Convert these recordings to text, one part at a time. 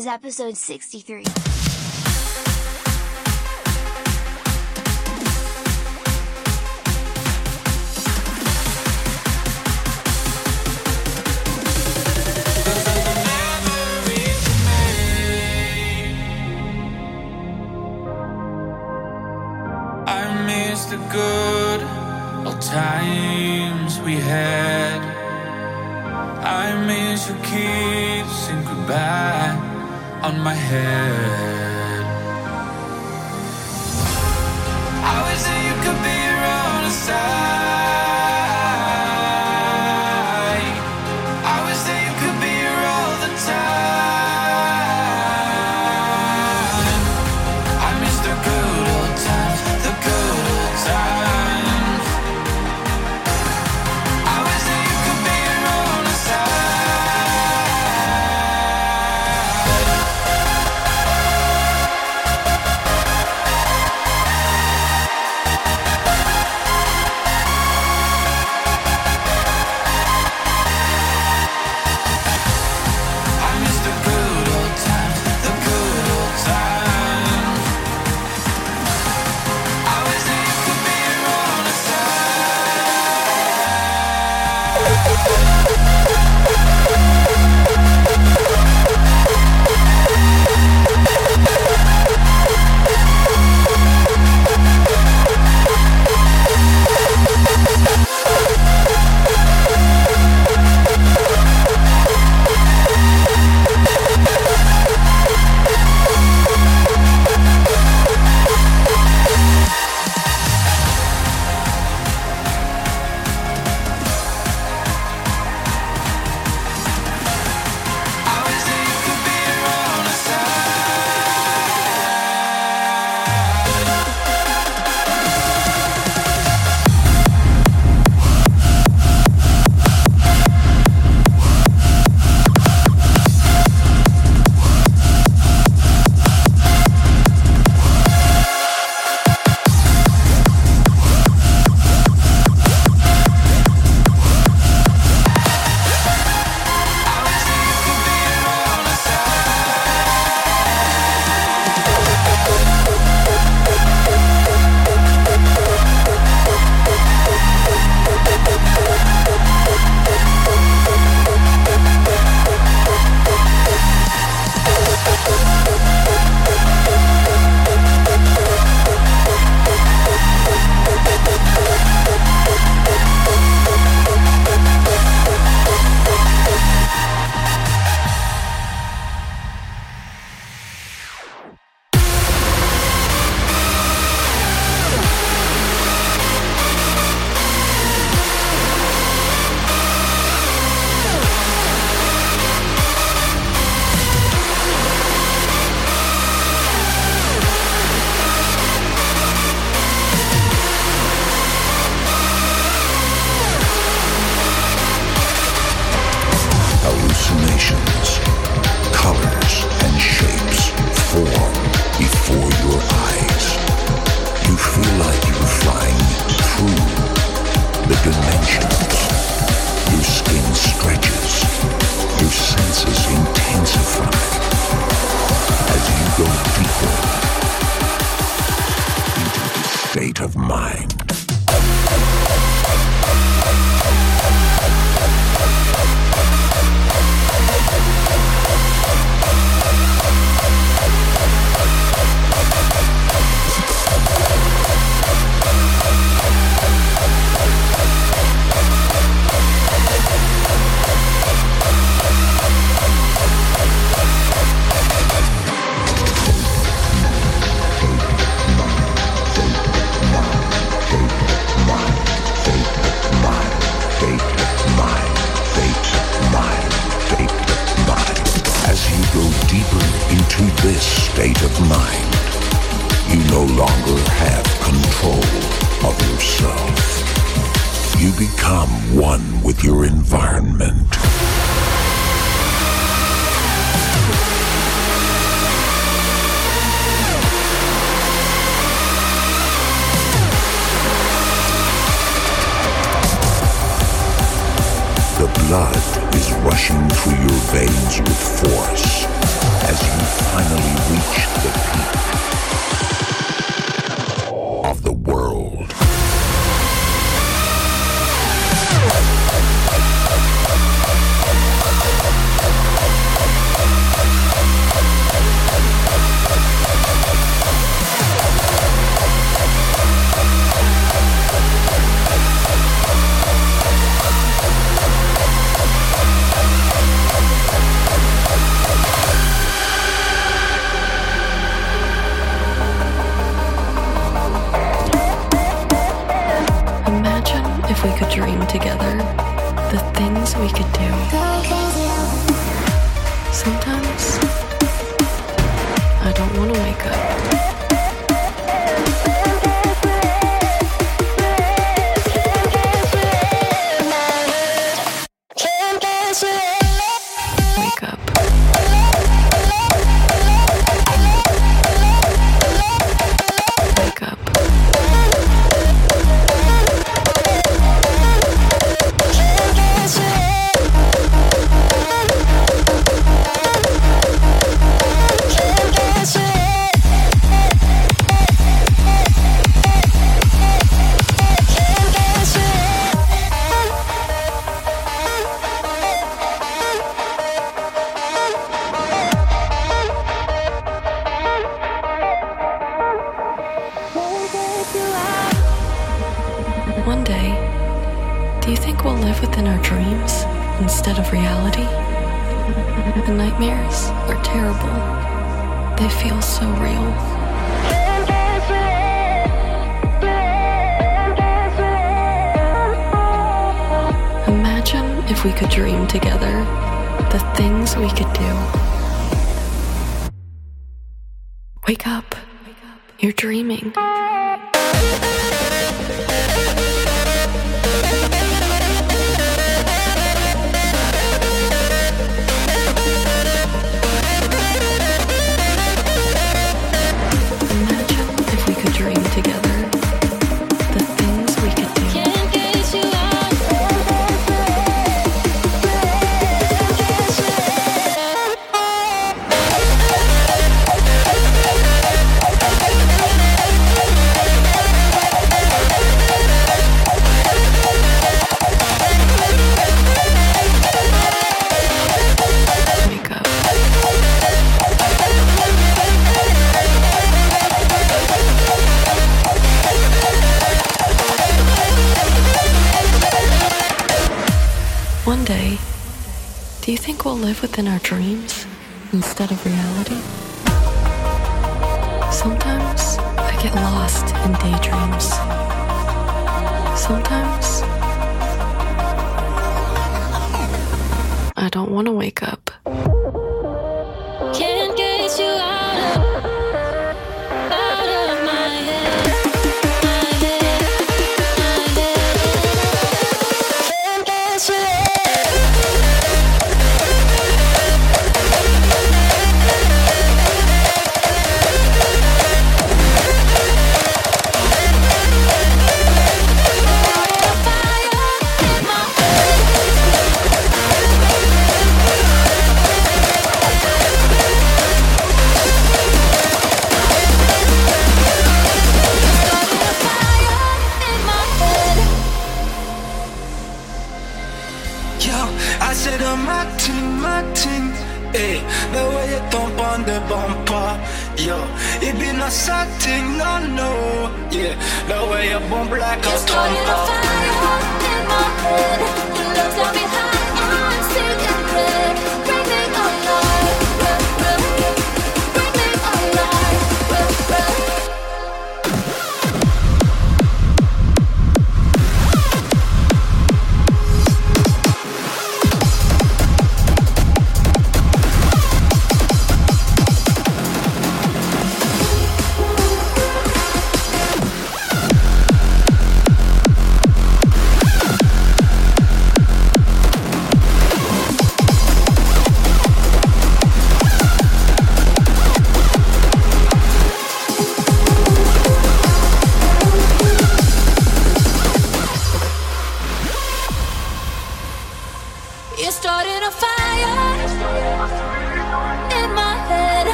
is episode 63. I miss the good old times we had. I miss your kiss and goodbye on my head. Hallucinations, colors, and shapes form before your eyes. You feel like you're flying through the dimensions. Your skin stretches, your senses intensify as you go deeper into the state of mind. blood is rushing through your veins with force as you finally reach the peak. Do you think we'll live within our dreams instead of reality? Sometimes I get lost in daydreams. Sometimes I don't want to wake up.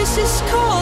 Voices calling,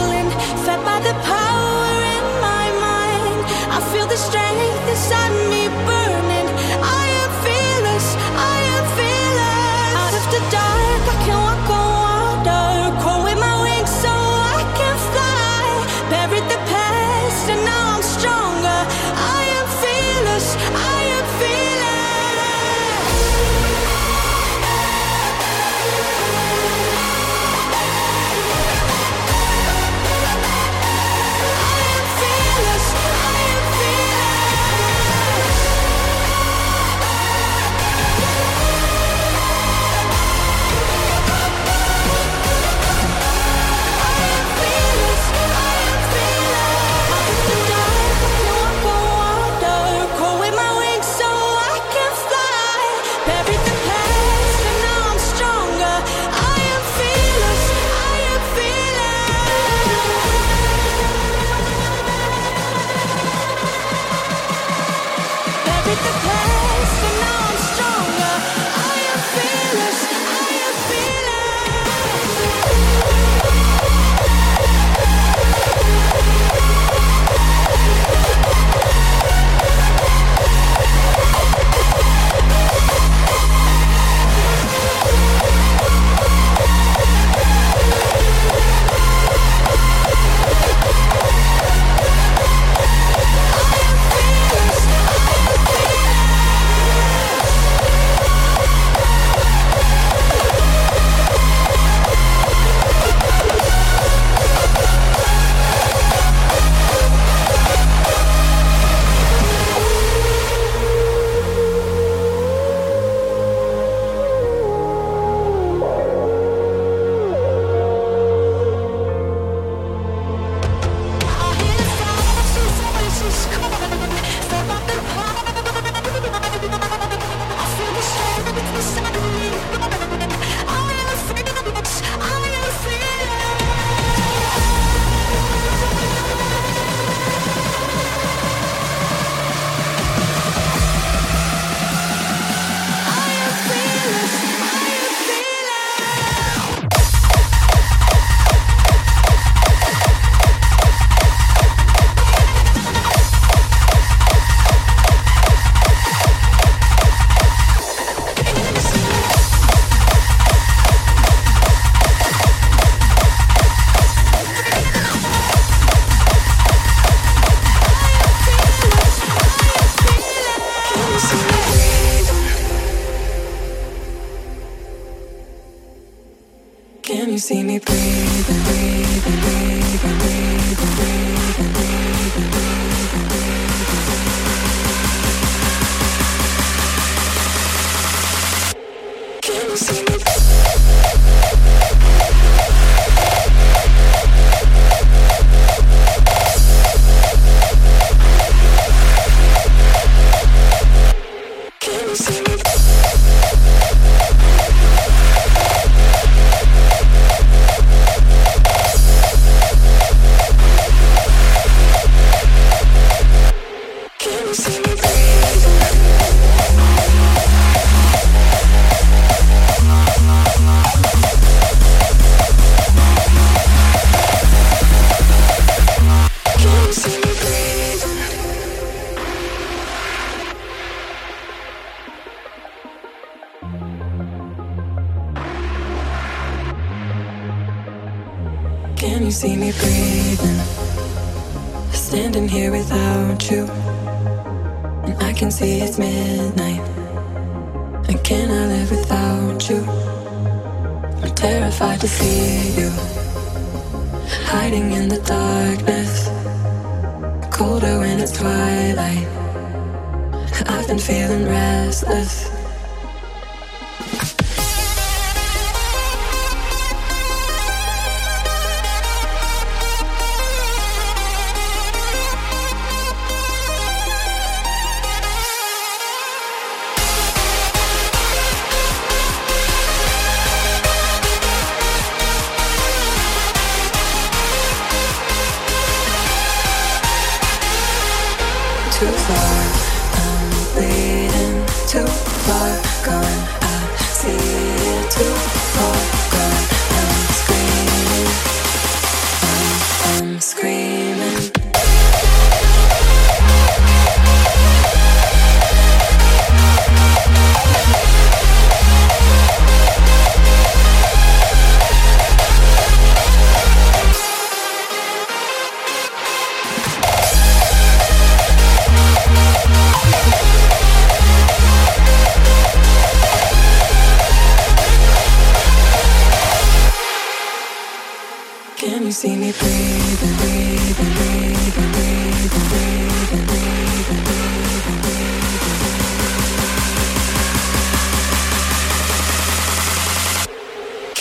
you see me breathing, breathing, breathing, breathing, breathing, breathing, breathing? Hiding in the darkness. Colder when it's twilight. I've been feeling restless.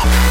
Fire!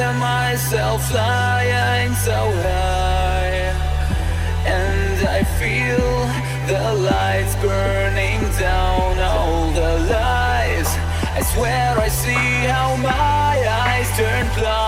finding myself flying so high, and I feel the lights burning down all the lies. I swear I see how my eyes turn blind.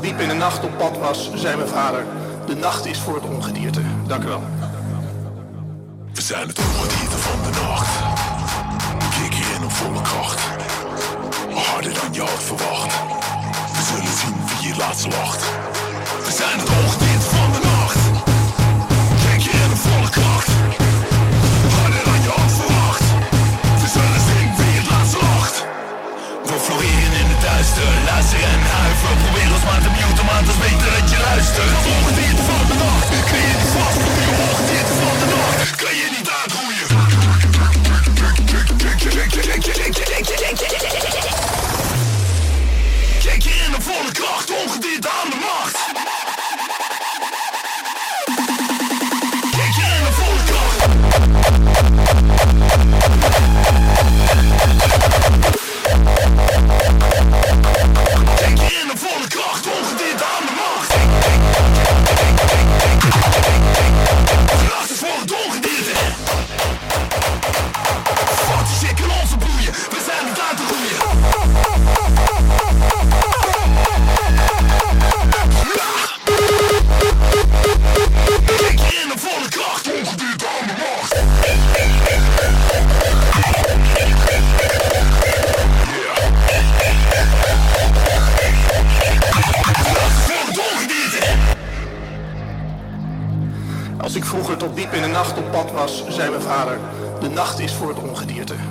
diep in de nacht op pad was, zei mijn vader... De nacht is voor het ongedierte. Dank u wel. We zijn het ongedierte van de nacht. Kik hierin op volle kracht. Harder dan je had verwacht. We zullen zien wie je laatst lacht. We zijn het ongedierte en huiver Probeer ons maar te muten, maar het is beter dat je luistert. Volg dit van de nacht, kun je niet vast. Je volgt van de nacht, kun je niet aangroeien Kijk je in de volle kracht, ongedierte aan de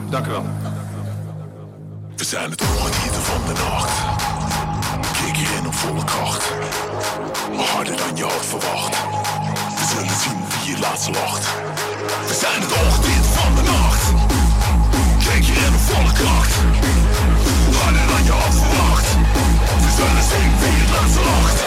Dank u wel. We zijn het ongedierte van de nacht. Kijk hierin op volle kracht. Harder dan je had verwacht. We zullen zien wie je laatste lacht. We zijn het ongedierte van de nacht. Kijk hierin op volle kracht. Harder dan je had verwacht. We zullen zien wie je laatste lacht.